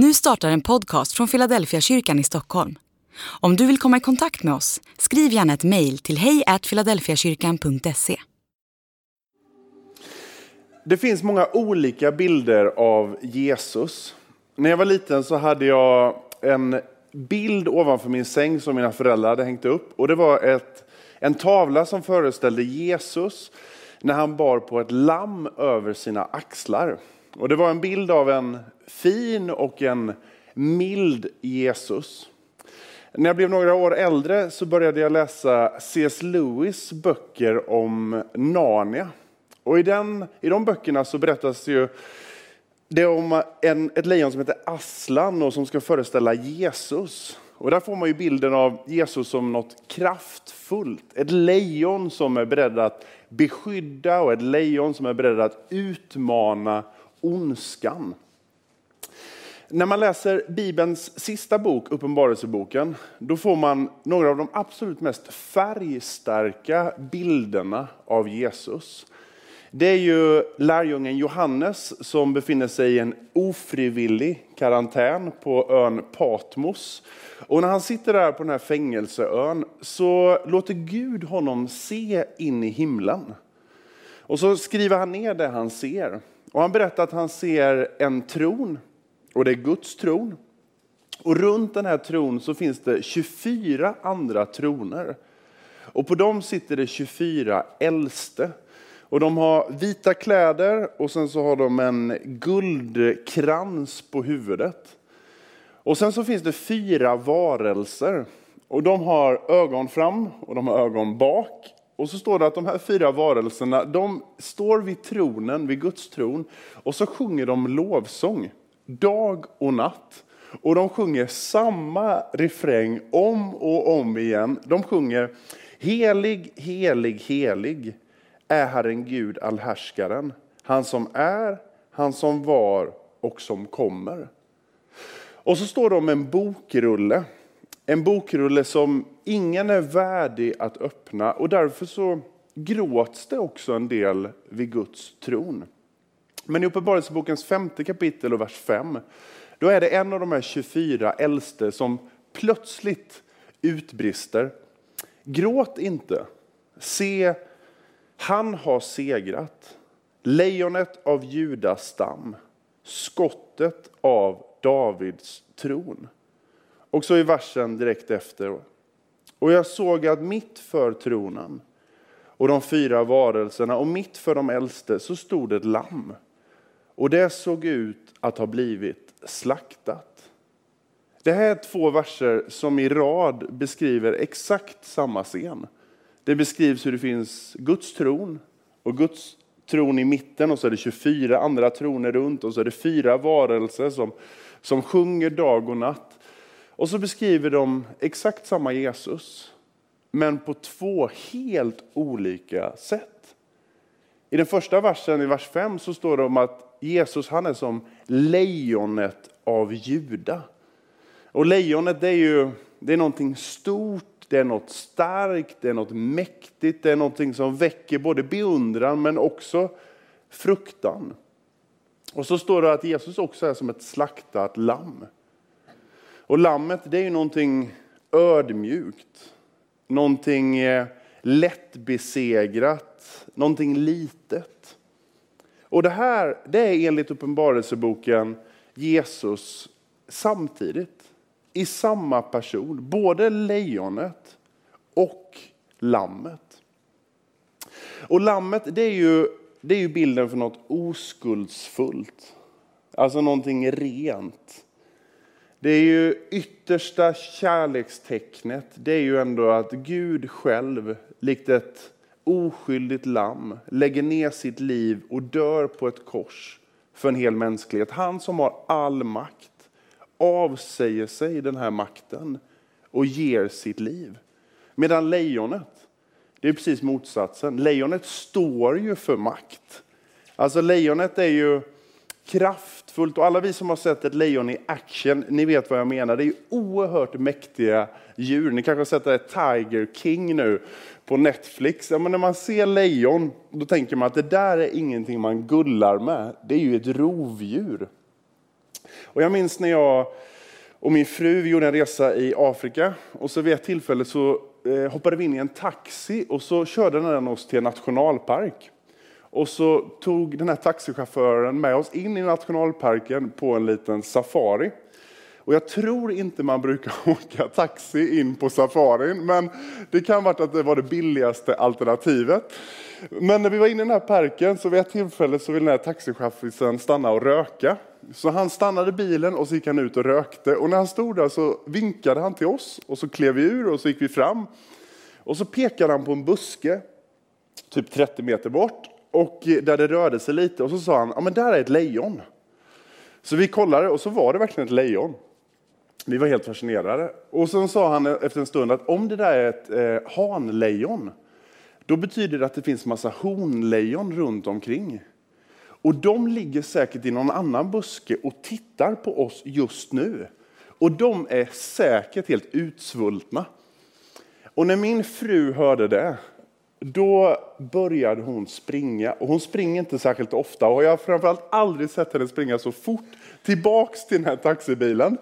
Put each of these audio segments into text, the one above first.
Nu startar en podcast från Philadelphia kyrkan i Stockholm. Om du vill komma i kontakt med oss, skriv gärna ett mejl till hejfiladelfiakyrkan.se. Det finns många olika bilder av Jesus. När jag var liten så hade jag en bild ovanför min säng som mina föräldrar hade hängt upp. Och det var ett, en tavla som föreställde Jesus när han bar på ett lamm över sina axlar. Och det var en bild av en fin och en mild Jesus. När jag blev några år äldre så började jag läsa C.S. Lewis böcker om Narnia. Och i, den, i de böckerna så berättas ju det om en, ett lejon som heter Aslan och som ska föreställa Jesus. Och där får man ju bilden av Jesus som något kraftfullt. Ett lejon som är beredd att beskydda och ett lejon som är beredd att utmana ondskan. När man läser Bibelns sista bok, Uppenbarelseboken, då får man några av de absolut mest färgstarka bilderna av Jesus. Det är ju lärjungen Johannes som befinner sig i en ofrivillig karantän på ön Patmos. Och när han sitter där på den här fängelseön så låter Gud honom se in i himlen. Och så skriver han ner det han ser. Och han berättar att han ser en tron, och det är Guds tron. Och runt den här tron så finns det 24 andra troner. Och på dem sitter det 24 äldste. Och de har vita kläder och sen så har de en guldkrans på huvudet. Och sen så finns det fyra varelser. Och de har ögon fram och de har ögon bak. Och så står det att de här fyra varelserna, de står vid tronen, vid Guds tron. Och så sjunger de lovsång, dag och natt. Och de sjunger samma refräng om och om igen. De sjunger Helig, helig, helig är Herren Gud allhärskaren. Han som är, han som var och som kommer. Och så står det om en bokrulle. En bokrulle som ingen är värdig att öppna och därför så gråts det också en del vid Guds tron. Men i Uppenbarelsebokens femte kapitel och vers 5, då är det en av de här 24 äldste som plötsligt utbrister. Gråt inte, se han har segrat. Lejonet av Judas stam, skottet av Davids tron. Och så i versen direkt efter. Och jag såg att mitt för tronen och de fyra varelserna och mitt för de äldste så stod ett lamm. Och det såg ut att ha blivit slaktat. Det här är två verser som i rad beskriver exakt samma scen. Det beskrivs hur det finns Guds tron och Guds tron i mitten och så är det 24 andra troner runt och så är det fyra varelser som, som sjunger dag och natt. Och så beskriver de exakt samma Jesus, men på två helt olika sätt. I den första versen, i vers 5, så står det om att Jesus han är som lejonet av Juda. Och lejonet det är ju det är någonting stort, det är något starkt, det är något mäktigt, det är någonting som väcker både beundran men också fruktan. Och så står det att Jesus också är som ett slaktat lamm. Och lammet det är ju någonting ödmjukt, någonting eh, lättbesegrat, någonting litet. Och det här det är enligt Uppenbarelseboken Jesus samtidigt i samma person, både lejonet och lammet. Och lammet det är ju, det är ju bilden för något oskuldsfullt, alltså någonting rent. Det är ju yttersta kärlekstecknet, det är ju ändå att Gud själv, likt ett oskyldigt lamm, lägger ner sitt liv och dör på ett kors för en hel mänsklighet. Han som har all makt avsäger sig den här makten och ger sitt liv. Medan lejonet, det är precis motsatsen. Lejonet står ju för makt. Alltså lejonet är ju kraftfullt och alla vi som har sett ett lejon i action, ni vet vad jag menar. Det är ju oerhört mäktiga djur. Ni kanske har sett det Tiger King nu på Netflix. Ja, men när man ser lejon, då tänker man att det där är ingenting man gullar med. Det är ju ett rovdjur. Och jag minns när jag och min fru gjorde en resa i Afrika och så vid ett tillfälle så eh, hoppade vi in i en taxi och så körde den oss till en nationalpark. Och så tog den här taxichauffören med oss in i nationalparken på en liten safari. Och jag tror inte man brukar åka taxi in på safarin, men det kan vara att det var det billigaste alternativet. Men när vi var inne i den här parken så vid ett tillfälle så ville den här taxichauffören stanna och röka. Så han stannade bilen och så gick han ut och rökte. Och när han stod där så vinkade han till oss och så klev vi ur och så gick vi fram. Och så pekade han på en buske, typ 30 meter bort, och eh, där det rörde sig lite. Och så sa han, ja men där är ett lejon. Så vi kollade och så var det verkligen ett lejon. Vi var helt fascinerade. Och sen sa han efter en stund att om det där är ett eh, hanlejon, då betyder det att det finns massa honlejon runt omkring. Och de ligger säkert i någon annan buske och tittar på oss just nu. Och de är säkert helt utsvultna. Och när min fru hörde det, då började hon springa. Och hon springer inte särskilt ofta och jag har framförallt aldrig sett henne springa så fort tillbaks till den här taxibilen.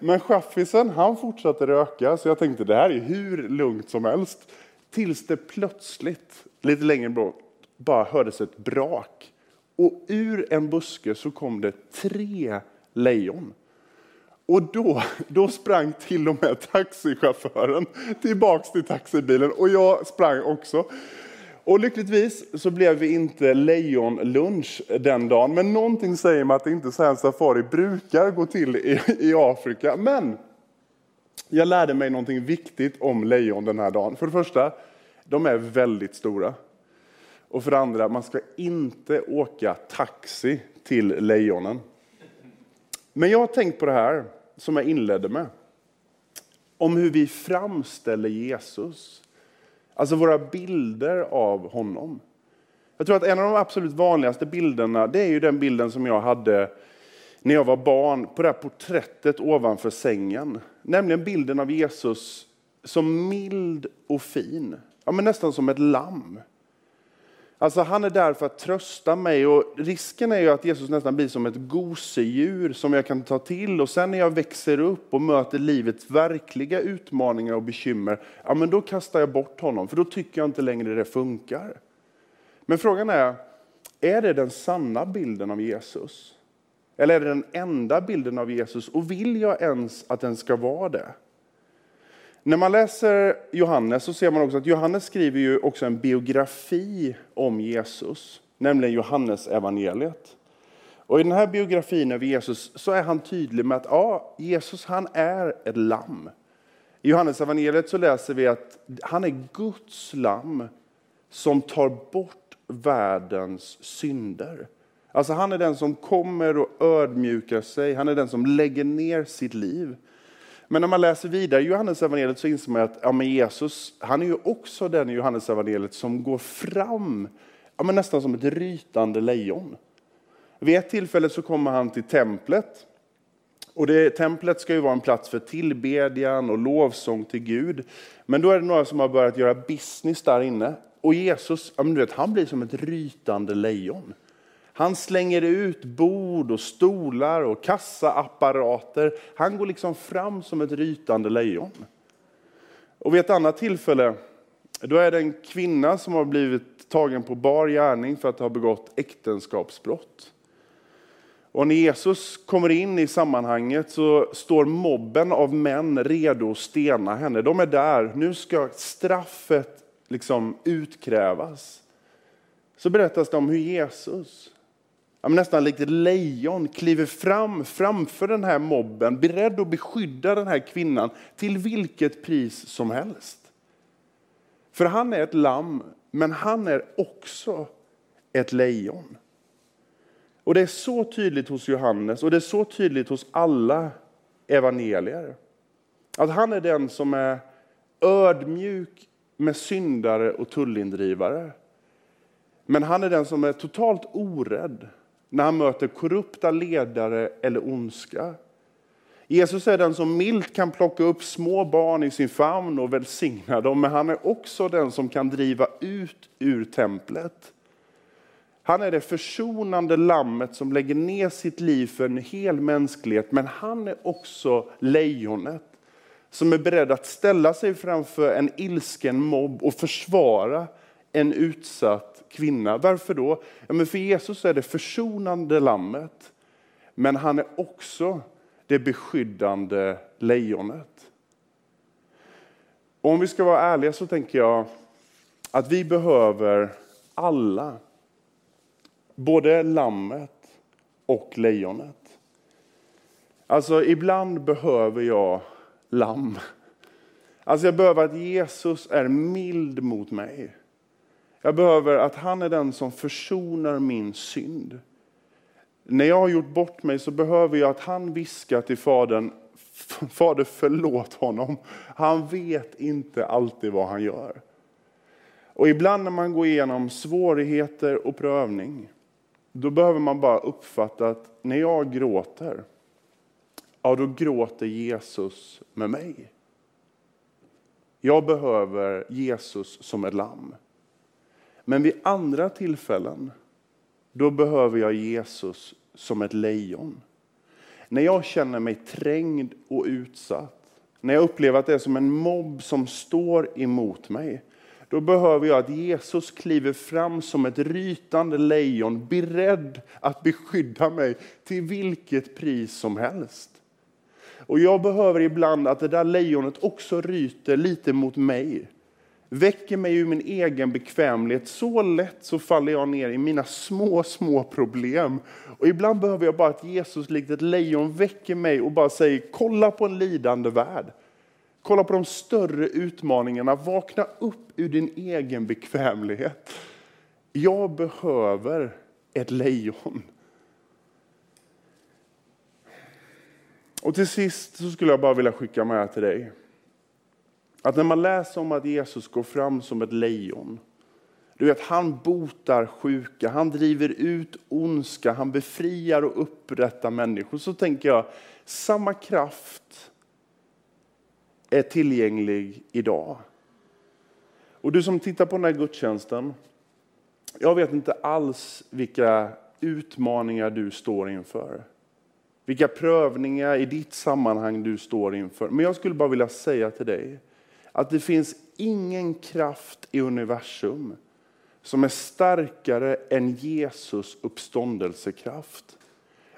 Men chaffisen, han fortsatte röka så jag tänkte det här är hur lugnt som helst. Tills det plötsligt, lite längre bort, bara hördes ett brak. Och ur en buske så kom det tre lejon. Och då, då sprang till och med taxichauffören tillbaks till taxibilen och jag sprang också. Och lyckligtvis så blev vi inte lejonlunch den dagen, men någonting säger mig att det inte är så här en safari brukar gå till i, i Afrika. Men jag lärde mig någonting viktigt om lejon den här dagen. För det första, de är väldigt stora. Och för det andra, man ska inte åka taxi till lejonen. Men jag har tänkt på det här som jag inledde med. Om hur vi framställer Jesus. Alltså våra bilder av honom. Jag tror att en av de absolut vanligaste bilderna, det är ju den bilden som jag hade när jag var barn, på det här porträttet ovanför sängen. Nämligen bilden av Jesus som mild och fin. Ja, men nästan som ett lamm. Alltså han är där för att trösta mig och risken är ju att Jesus nästan blir som ett gosedjur som jag kan ta till och sen när jag växer upp och möter livets verkliga utmaningar och bekymmer, ja men då kastar jag bort honom för då tycker jag inte längre det funkar. Men frågan är, är det den sanna bilden av Jesus? Eller är det den enda bilden av Jesus och vill jag ens att den ska vara det? När man läser Johannes så ser man också att Johannes skriver ju också en biografi om Jesus, nämligen Johannes evangeliet. Och I den här biografin över Jesus så är han tydlig med att ja, Jesus han är ett lamm. I Johannes evangeliet så läser vi att han är Guds lamm som tar bort världens synder. Alltså han är den som kommer och ödmjukar sig, han är den som lägger ner sitt liv men när man läser vidare i Johannesevangeliet så inser man att ja, men Jesus han är ju också den i Johannesevangeliet som går fram ja, men nästan som ett rytande lejon. Vid ett tillfälle så kommer han till templet. Och det, templet ska ju vara en plats för tillbedjan och lovsång till Gud. Men då är det några som har börjat göra business där inne. Och Jesus, ja, men du vet, han blir som ett rytande lejon. Han slänger ut bord och stolar och kassaapparater. Han går liksom fram som ett rytande lejon. Och vid ett annat tillfälle, då är det en kvinna som har blivit tagen på bar gärning för att ha begått äktenskapsbrott. Och när Jesus kommer in i sammanhanget så står mobben av män redo att stena henne. De är där, nu ska straffet liksom utkrävas. Så berättas det om hur Jesus nästan likt ett lejon kliver fram framför den här mobben, beredd att beskydda den här kvinnan till vilket pris som helst. För han är ett lamm, men han är också ett lejon. Och det är så tydligt hos Johannes och det är så tydligt hos alla evangelier. Att han är den som är ödmjuk med syndare och tullindrivare. Men han är den som är totalt orädd när han möter korrupta ledare eller ondska. Jesus är den som milt kan plocka upp små barn i sin famn och välsigna dem, men han är också den som kan driva ut ur templet. Han är det försonande lammet som lägger ner sitt liv för en hel mänsklighet. Men han är också lejonet som är beredd att ställa sig framför en ilsken mobb och försvara en utsatt kvinna. Varför då? Ja, men för Jesus är det försonande lammet. Men han är också det beskyddande lejonet. Och om vi ska vara ärliga så tänker jag att vi behöver alla både lammet och lejonet. Alltså ibland behöver jag lamm. Alltså jag behöver att Jesus är mild mot mig. Jag behöver att han är den som försonar min synd. När jag har gjort bort mig så behöver jag att han viskar till Fadern, Fader förlåt honom. Han vet inte alltid vad han gör. Och ibland när man går igenom svårigheter och prövning, då behöver man bara uppfatta att när jag gråter, ja då gråter Jesus med mig. Jag behöver Jesus som ett lamm. Men vid andra tillfällen, då behöver jag Jesus som ett lejon. När jag känner mig trängd och utsatt, när jag upplever att det är som en mobb som står emot mig, då behöver jag att Jesus kliver fram som ett rytande lejon, beredd att beskydda mig till vilket pris som helst. Och jag behöver ibland att det där lejonet också ryter lite mot mig. Väcker mig ur min egen bekvämlighet. Så lätt så faller jag ner i mina små, små problem. Och ibland behöver jag bara att Jesus likt ett lejon väcker mig och bara säger, kolla på en lidande värld. Kolla på de större utmaningarna. Vakna upp ur din egen bekvämlighet. Jag behöver ett lejon. Och till sist så skulle jag bara vilja skicka med till dig. Att när man läser om att Jesus går fram som ett lejon. Du vet, han botar sjuka, han driver ut ondska, han befriar och upprättar människor. Så tänker jag, samma kraft är tillgänglig idag. Och du som tittar på den här gudstjänsten, jag vet inte alls vilka utmaningar du står inför. Vilka prövningar i ditt sammanhang du står inför. Men jag skulle bara vilja säga till dig att det finns ingen kraft i universum som är starkare än Jesus uppståndelsekraft.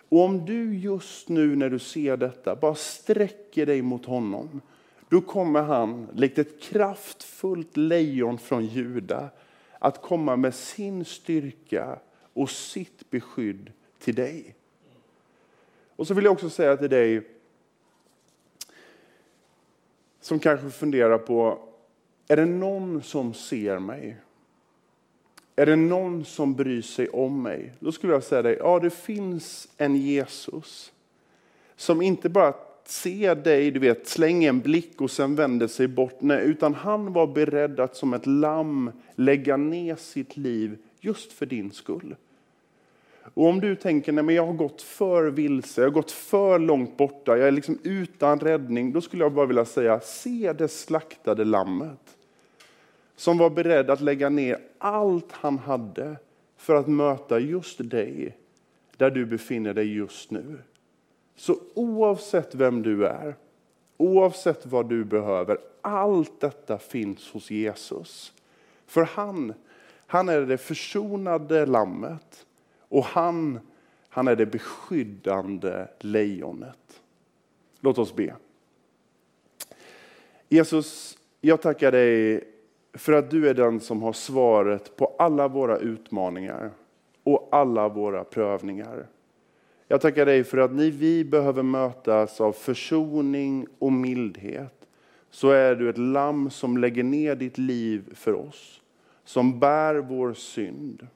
Och om du just nu när du ser detta bara sträcker dig mot honom då kommer han, likt ett kraftfullt lejon från Juda, att komma med sin styrka och sitt beskydd till dig. Och så vill jag också säga till dig som kanske funderar på, är det någon som ser mig? Är det någon som bryr sig om mig? Då skulle jag säga dig, ja det finns en Jesus som inte bara ser dig, du vet, slänger en blick och sen vänder sig bort. Nej, utan han var beredd att som ett lamm lägga ner sitt liv just för din skull. Och om du tänker, nej men jag har gått för vilse, jag har gått för långt borta, jag är liksom utan räddning. Då skulle jag bara vilja säga, se det slaktade lammet. Som var beredd att lägga ner allt han hade för att möta just dig, där du befinner dig just nu. Så oavsett vem du är, oavsett vad du behöver, allt detta finns hos Jesus. För han, han är det försonade lammet och han, han är det beskyddande lejonet. Låt oss be. Jesus, jag tackar dig för att du är den som har svaret på alla våra utmaningar och alla våra prövningar. Jag tackar dig för att när vi behöver mötas av försoning och mildhet så är du ett lamm som lägger ner ditt liv för oss, som bär vår synd.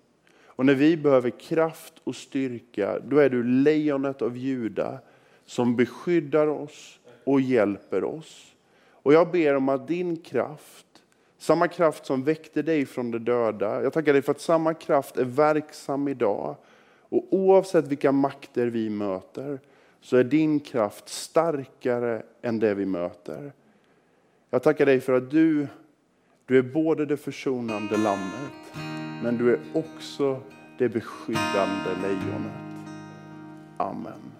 Och när vi behöver kraft och styrka, då är du lejonet av Juda som beskyddar oss och hjälper oss. Och jag ber om att din kraft, samma kraft som väckte dig från de döda, jag tackar dig för att samma kraft är verksam idag och oavsett vilka makter vi möter så är din kraft starkare än det vi möter. Jag tackar dig för att du, du är både det försonande lammet men du är också det beskyddande lejonet. Amen.